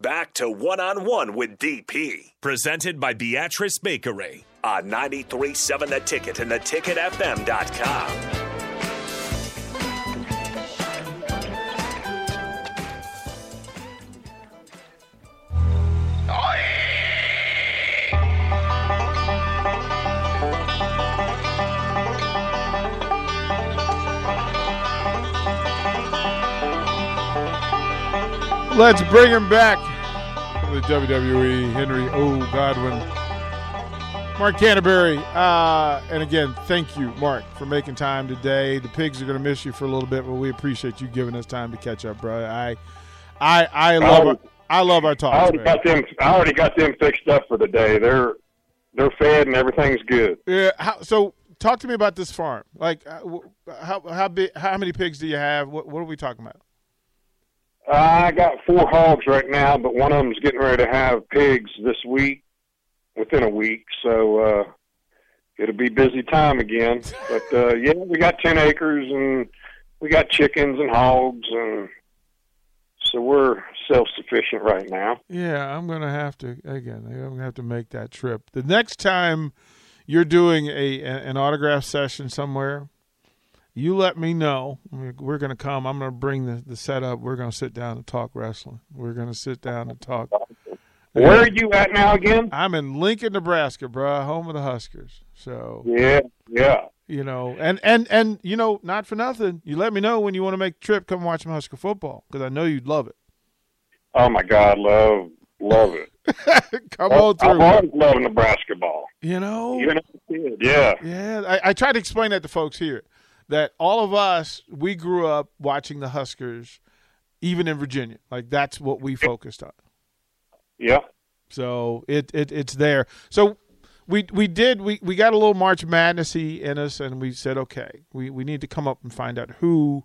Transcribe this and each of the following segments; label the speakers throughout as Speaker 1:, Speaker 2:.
Speaker 1: Back to one on one with DP. Presented by Beatrice Bakery on 937 The Ticket and theticketfm.com.
Speaker 2: Let's bring him back from the WWE. Henry O. Godwinn. Mark Canterbury. Uh, and again, thank you, Mark, for making time today. The pigs are going to miss you for a little bit, but we appreciate you giving us time to catch up, bro. I, I, I love, our, I love our talk.
Speaker 3: I already got them. I already got them fixed up for the day. They're they're fed and everything's good.
Speaker 2: Yeah. How, so, talk to me about this farm. Like, uh, how how big? How many pigs do you have? What What are we talking about?
Speaker 3: I got four hogs right now, but one of them's getting ready to have pigs this week, within a week. So uh, it'll be busy time again. But uh, yeah, we got ten acres and we got chickens and hogs, and so we're self sufficient right now.
Speaker 2: Yeah, I'm gonna have to again. I'm gonna have to make that trip the next time you're doing a an autograph session somewhere you let me know. We're going to come. I'm going to bring the, the setup. We're going to sit down and talk wrestling. We're going to sit down and talk.
Speaker 3: Where are you at now again?
Speaker 2: I'm in Lincoln, Nebraska, bro, home of the Huskers. So
Speaker 3: yeah, yeah.
Speaker 2: You know, and and and you know, not for nothing. You let me know when you want to make the trip. Come watch some Husker football because I know you'd love it.
Speaker 3: Oh my God, love love it.
Speaker 2: Come oh, on through.
Speaker 3: I've always loved Nebraska ball.
Speaker 2: You know,
Speaker 3: you know, yeah,
Speaker 2: yeah. I, I try to explain that to folks here that all of us we grew up watching the Huskers, even in Virginia. Like that's what we focused on.
Speaker 3: Yeah.
Speaker 2: So it, it it's there. So we we did we, we got a little March Madnessy in us, and we said, okay, we, we need to come up and find out who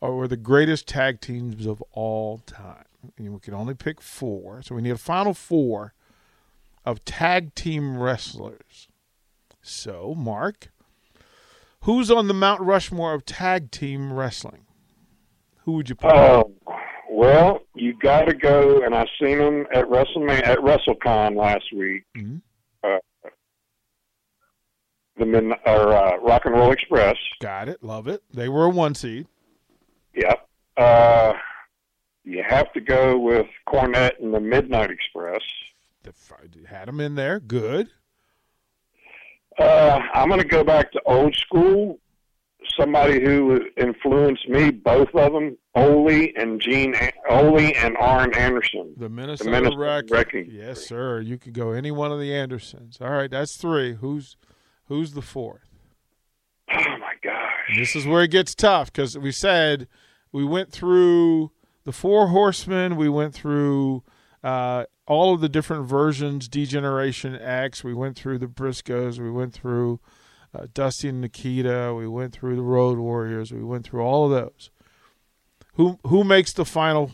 Speaker 2: are the greatest tag teams of all time. And we can only pick four, so we need a final four of tag team wrestlers. So, Mark, Who's on the Mount Rushmore of tag team wrestling? Who would you put?
Speaker 3: Oh, well, you got to go, and I seen them at WrestleMania at WrestleCon last week. Mm-hmm. Uh, the Mid- or uh, Rock and Roll Express.
Speaker 2: Got it. Love it. They were a one seed.
Speaker 3: Yep. Uh, you have to go with Cornette and the Midnight Express.
Speaker 2: Had them in there. Good.
Speaker 3: Uh, I'm going to go back to old school. Somebody who influenced me, both of them, Ole and Gene, Ole and Arn Anderson.
Speaker 2: The Minnesota, the Minnesota Wrecking. Yes, sir. You could go any one of the Andersons. All right, that's three. Who's who's the fourth?
Speaker 3: Oh my gosh!
Speaker 2: this is where it gets tough because we said we went through the four horsemen. We went through uh, all of the different versions, D-Generation X. We went through the Briscoes. We went through uh, Dusty and Nikita. We went through the Road Warriors. We went through all of those. Who who makes the final?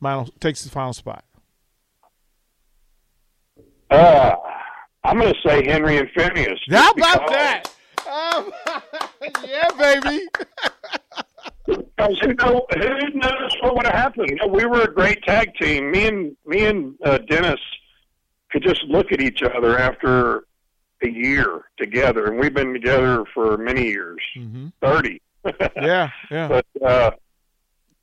Speaker 2: Final takes the final spot.
Speaker 3: Uh, I'm going to say Henry and Phineas.
Speaker 2: How about that? Um, yeah, baby.
Speaker 3: Because who know who knows what would have happened? You know, we were a great tag team. Me and me and uh, Dennis could just look at each other after a year together, and we've been together for many years, mm-hmm. thirty.
Speaker 2: yeah, yeah.
Speaker 3: But uh,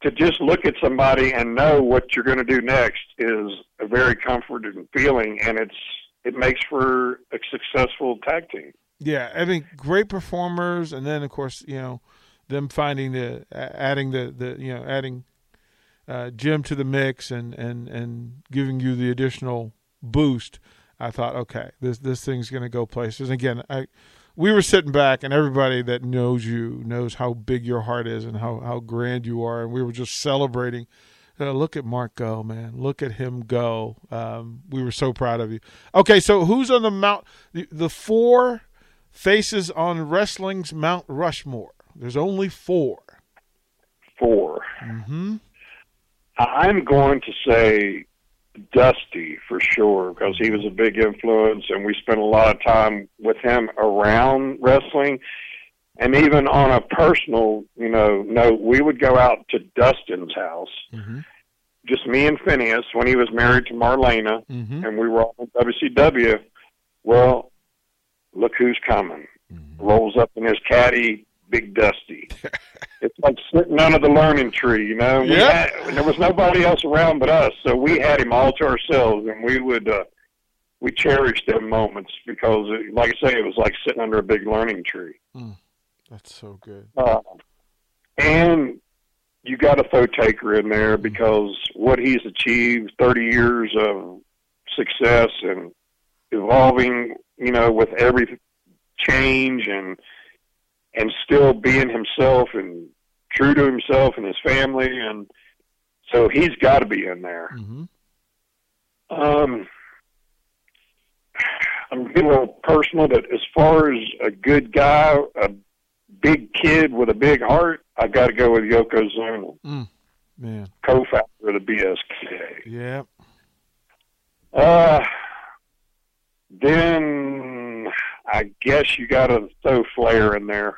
Speaker 3: to just look at somebody and know what you're going to do next is a very comforting feeling, and it's it makes for a successful tag team.
Speaker 2: Yeah, I think great performers, and then of course you know them finding the adding the the you know adding uh, Jim to the mix and and and giving you the additional boost. I thought, okay, this this thing's going to go places. And again, I we were sitting back, and everybody that knows you knows how big your heart is and how how grand you are, and we were just celebrating Uh, look at Mark go, man. Look at him go. Um, we were so proud of you. Okay, so who's on the mount? The, the four faces on wrestling's Mount Rushmore. There's only four.
Speaker 3: Four.
Speaker 2: Mm-hmm.
Speaker 3: I'm going to say Dusty for sure because he was a big influence, and we spent a lot of time with him around wrestling. And even on a personal, you know, note, we would go out to Dustin's house,
Speaker 2: Mm-hmm.
Speaker 3: just me and Phineas when he was married to Marlena,
Speaker 2: Mm-hmm.
Speaker 3: and we were all in WCW. Well, look who's coming. Rolls up in his caddy, Big Dusty. it's like sitting under the learning tree, you know. We
Speaker 2: Yeah.
Speaker 3: had, there was nobody else around but us, so we had him all to ourselves, and we would uh, we cherished them moments because, it, like I say, it was like sitting under a big learning tree.
Speaker 2: That's so good.
Speaker 3: Uh, and you got to throw Taker in there because what he's achieved, 30 years of success and evolving, you know, with every change and and still being himself and true to himself and his family, and so he's got to be in there.
Speaker 2: Mm-hmm.
Speaker 3: Um, I'm getting a little personal, but as far as a good guy, a big kid with a big heart, I got to go with Yokozuna,
Speaker 2: Man,
Speaker 3: co-founder of the BSK.
Speaker 2: yeah.
Speaker 3: Uh, then I guess you got to throw Flair in there.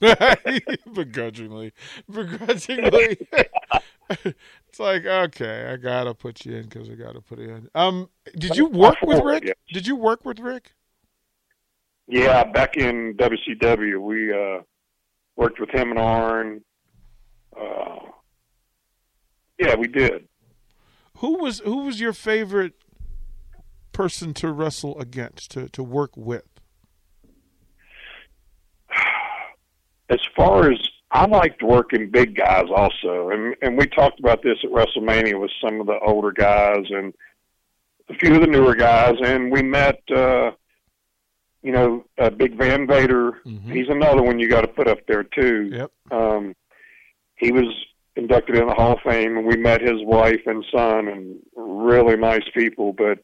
Speaker 2: begrudgingly, begrudgingly. it's like okay, I gotta put you in because I gotta put you in. Um, did you work with Rick?
Speaker 3: Yes.
Speaker 2: Did you work with Rick?
Speaker 3: Yeah, back in WCW, we uh, worked with him and Arn. Uh, yeah, we did.
Speaker 2: Who was who was your favorite person to wrestle against to to work with?
Speaker 3: As far as I liked working big guys also, and and we talked about this at WrestleMania with some of the older guys and a few of the newer guys, and we met, uh, you know, uh, Big Van Vader.
Speaker 2: Mhm.
Speaker 3: He's another one you got to put up there too.
Speaker 2: Yep.
Speaker 3: Um, he was inducted in the Hall of Fame, and we met his wife and son, and really nice people. But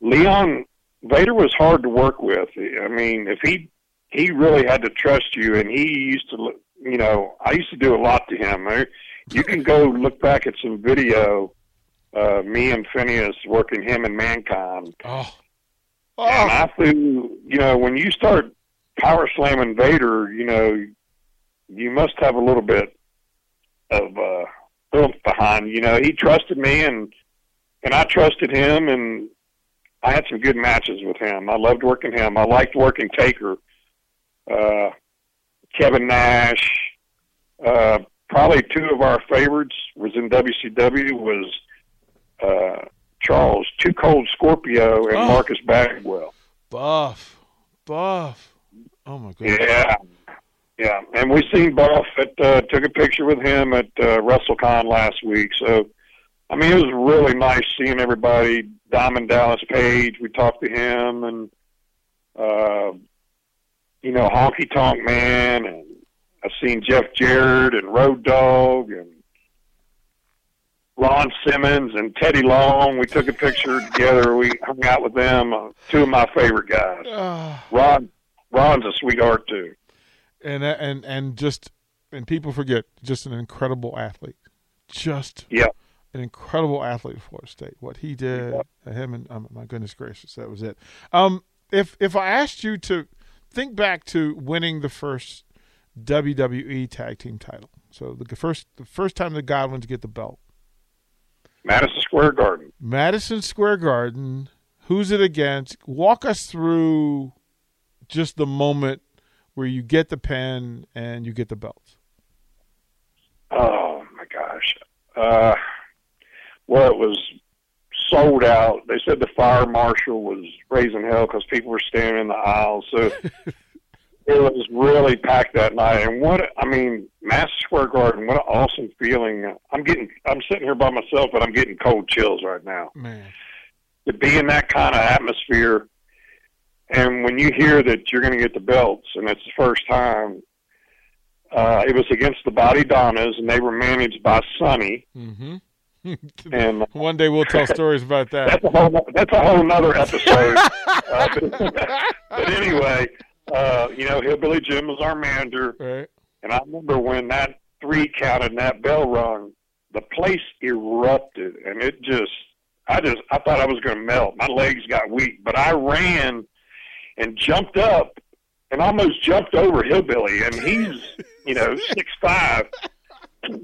Speaker 3: Leon Vader was hard to work with. I mean, if he he really had to trust you, and he used to, look- you know, I used to do a lot to him. You can go look back at some video, uh, me and Phineas working him and Mankind.
Speaker 2: Oh,
Speaker 3: And
Speaker 2: oh,
Speaker 3: I flew, you know, when you start power slamming Vader, you know, you must have a little bit of uh, oomph behind. You know, he trusted me, and and I trusted him, and I had some good matches with him. I loved working him. I liked working Taker, uh, Kevin Nash. Uh, probably two of our favorites was in WCW was uh, Charles Two Cold Scorpio and
Speaker 2: Oh.
Speaker 3: Marcus Bagwell.
Speaker 2: buff, buff. Oh my god.
Speaker 3: Yeah, yeah, and we seen Buff at uh, took a picture with him at uh, WrestleCon last week. So, I mean, it was really nice seeing everybody. Diamond Dallas Page, we talked to him, and uh, you know, Honky Tonk Man, and I've seen Jeff Jarrett and Road Dog and Ron Simmons and Teddy Long. We took a picture together. We hung out with them. Uh, two of my favorite guys.
Speaker 2: Ah.
Speaker 3: Ron, Ron's a sweetheart too.
Speaker 2: and and and just and people forget just an incredible athlete, just
Speaker 3: Yeah.
Speaker 2: an incredible athlete for Florida State. What he did, uh, him and um, my goodness gracious, that was it. Um, if if I asked you to think back to winning the first WWE Tag Team title, so the first the first time the Godwins get the belt,
Speaker 3: Madison Square Garden.
Speaker 2: Madison Square Garden. Who's it against? Walk us through just the moment where you get the pen and you get the belt.
Speaker 3: Oh my gosh. Uh, well, it was sold out. They said the fire marshal was raising hell because people were standing in the aisles. So it was really packed that night. And what I mean, Madison Square Garden, what an awesome feeling! I'm getting, I'm sitting here by myself, but I'm getting cold chills right now.
Speaker 2: Man,
Speaker 3: To be in that kind of atmosphere, and when you hear that you're going to get the belts, and it's the first time. Uh, it was against the Bodydonnas, and they were managed by Sunny.
Speaker 2: mm-hmm.
Speaker 3: And
Speaker 2: one day we'll tell stories about that.
Speaker 3: that's a whole that's a whole nother episode. uh, but, but anyway, uh, you know, Hillbilly Jim was our manager,
Speaker 2: Right?
Speaker 3: and I remember when that three counted and that bell rung, the place erupted, and it just, I just, I thought I was going to melt. My legs got weak, but I ran and jumped up and almost jumped over Hillbilly, and he's, you know, six five.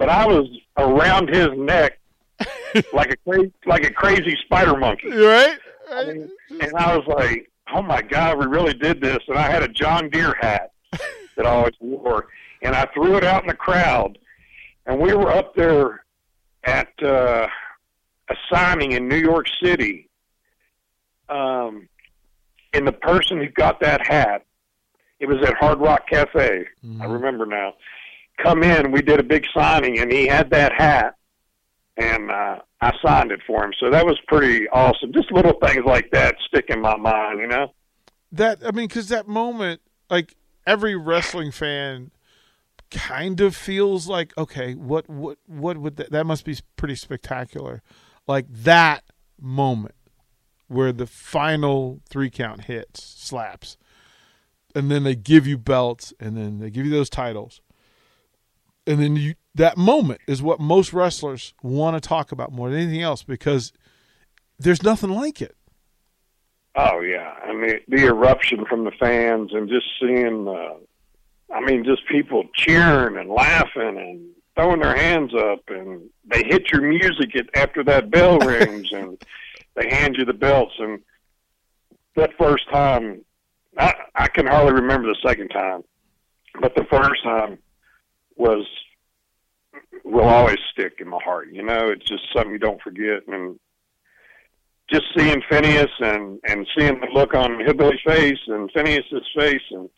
Speaker 3: But I was around his neck like a cra- like a crazy spider monkey.
Speaker 2: Right?
Speaker 3: I mean, and I was like, "Oh my God, we really did this!" And I had a John Deere hat that I always wore, and I threw it out in the crowd. And we were up there at uh, a signing in New York City, um, and the person who got that hat, it was at Hard Rock Cafe. I remember now. Come in, we did a big signing, and he had that hat and uh, I signed it for him. So that was pretty awesome. Just little things like that stick in my mind, you know.
Speaker 2: that I mean, because that moment, like every wrestling fan, kind of feels like, okay, what, what, what would that? That must be pretty spectacular. Like that moment where the final three count hits, slaps, and then they give you belts, and then they give you those titles, and then you that moment is what most wrestlers want to talk about more than anything else because there's nothing like it.
Speaker 3: Oh yeah, I mean the eruption from the fans and just seeing, uh, I mean, just people cheering and laughing and throwing their hands up, and they hit your music at, after that bell rings, and they hand you the belts. And that first time, I, I can hardly remember the second time, but the first time was will always stick in my heart. You know, it's just something you don't forget, and just seeing Phineas and and seeing the look on Hillbilly's face and Phineas's face, and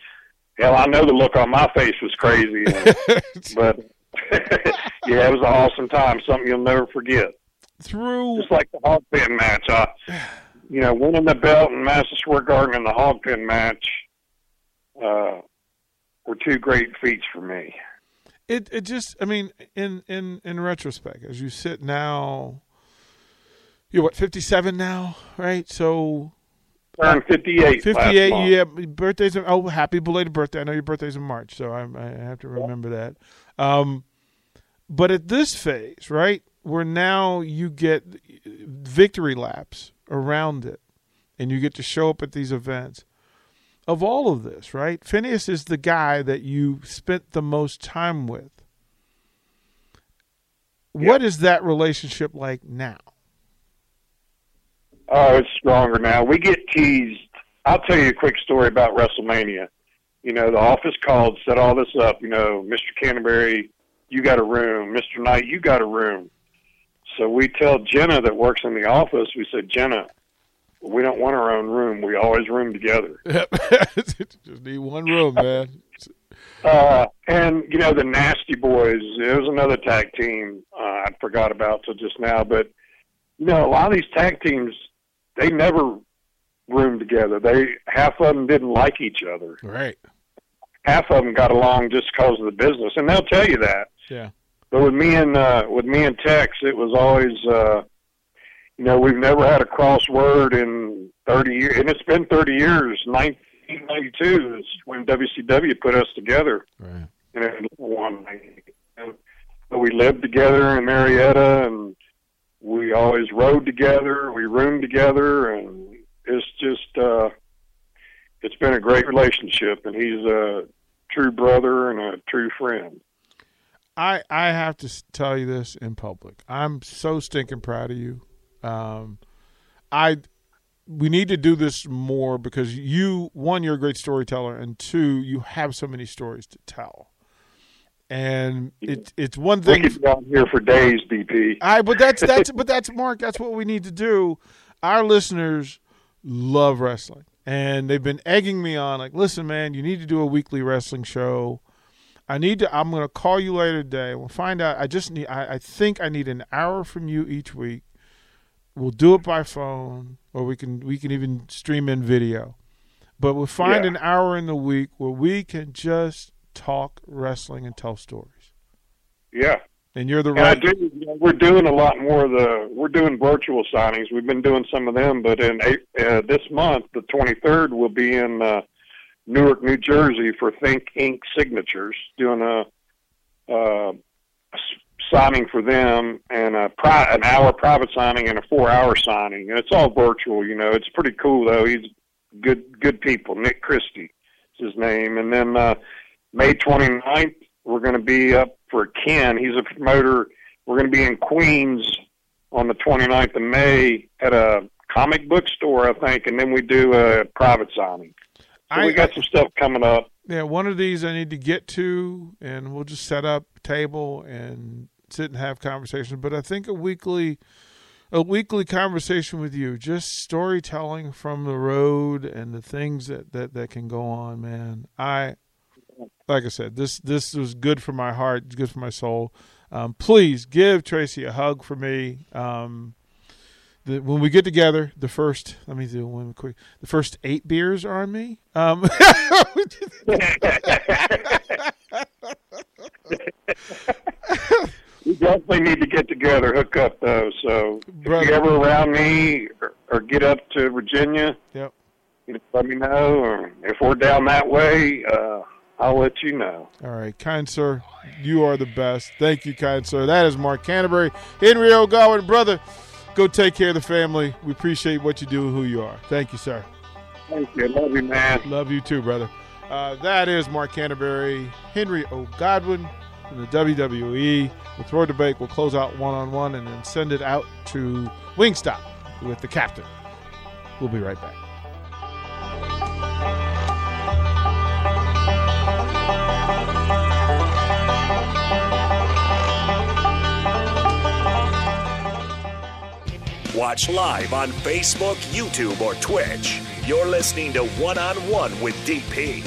Speaker 3: hell, I know the look on my face was crazy, and, but yeah, it was an awesome time, something you'll never forget.
Speaker 2: Through
Speaker 3: Just like the hog pen match, I, you know, winning the belt in Madison Square Garden and the hog pen match uh, were two great feats for me.
Speaker 2: It it just I mean in in in retrospect as you sit now you're what 57 now right so
Speaker 3: Turned 58.
Speaker 2: 58
Speaker 3: last month.
Speaker 2: yeah birthdays are, oh happy belated birthday I know your birthday's in March so I I have to remember that um but at this phase right where now you get victory laps around it and you get to show up at these events of all of this, right? Phineas is the guy that you spent the most time with. What is that relationship like now?
Speaker 3: Oh, it's stronger now. We get teased. I'll tell you a quick story about WrestleMania. You know, the office called, set all this up. You know, Mr. Canterbury, you got a room. Mr. Knight, you got a room. So we tell Jenna that works in the office, we said, Jenna, we don't want our own room. We always room together.
Speaker 2: Just need one room, man.
Speaker 3: Uh, and you know the Nasty Boys. It was another tag team uh, I forgot about till just now. But you know, a lot of these tag teams, they never roomed together. They half of them didn't like each other.
Speaker 2: Right.
Speaker 3: Half of them got along just because of the business, and they'll tell you that.
Speaker 2: Yeah.
Speaker 3: But with me and uh, with me and Tex, it was always, uh, you know, we've never had a crossword in 30 years, and it's been 30 years. 1992 is when WCW put us together
Speaker 2: Right.
Speaker 3: in a one. And we lived together in Marietta, and we always rode together. We roomed together, and it's just uh, it's been a great relationship. And he's a true brother and a true friend.
Speaker 2: I I have to tell you this in public. I'm so stinking proud of you. Um, I we need to do this more because you one you're a great storyteller and two you have so many stories to tell. and it, it's one thing.
Speaker 3: We could be here for days, DP.
Speaker 2: I but that's that's but that's Mark. That's what we need to do. Our listeners love wrestling, and they've been egging me on. Like, listen, man, you need to do a weekly wrestling show. I need to. I'm going to call you later today. We'll find out. I just need. I, I think I need an hour from you each week. We'll do it by phone, or we can we can even stream in video. But we'll find
Speaker 3: Yeah.
Speaker 2: an hour in the week where we can just talk wrestling and tell stories.
Speaker 3: Yeah.
Speaker 2: And you're the
Speaker 3: And
Speaker 2: right.
Speaker 3: do, we're doing a lot more of the, we're doing virtual signings. We've been doing some of them, but in Ap- uh, this month, the 23rd, we'll be in uh, Newark, New Jersey for Think Inc. Signatures, doing a, uh, signing for them and a pri- an hour private signing and a four hour signing. And it's all virtual, you know. It's pretty cool, though. He's good, good people. Nick Christie is his name. And then uh, May 29th, we're going to be up for Ken. He's a promoter. We're going to be in Queens on the 29th of May at a comic book store, I think, and then we do a private signing. So
Speaker 2: I-
Speaker 3: we got some stuff coming up.
Speaker 2: Yeah, one of these I need to get to, and we'll just set up table and sit and have conversations. But I think a weekly, a weekly conversation with you, just storytelling from the road and the things that that that can go on, man. I, like I said, this this was good for my heart, good for my soul. Um, please give Tracy a hug for me. Um, the, when we get together, the first let me do one quick. The first eight beers are on me. Um,
Speaker 3: We definitely need to get together, hook up though. So
Speaker 2: Brother.
Speaker 3: if you're ever around me or, or get up to Virginia,
Speaker 2: yep.
Speaker 3: you let me know. Or if we're down that way, uh, I'll let you know.
Speaker 2: All right, kind sir, you are the best. Thank you, kind sir. That is Mark Canterbury, Henry O. Godwinn, brother. Go take care of the family. We appreciate what you do and who you are. Thank you, sir.
Speaker 3: Thank you. Love you, man.
Speaker 2: Love you too, brother. Uh, that is Mark Canterbury, Henry O. Godwinn from the WWE. With Roy Debate, we'll close out one on one and then send it out to Wingstop with the captain. We'll be right back.
Speaker 1: Watch live on Facebook, YouTube, or Twitch. You're listening to One on One with DP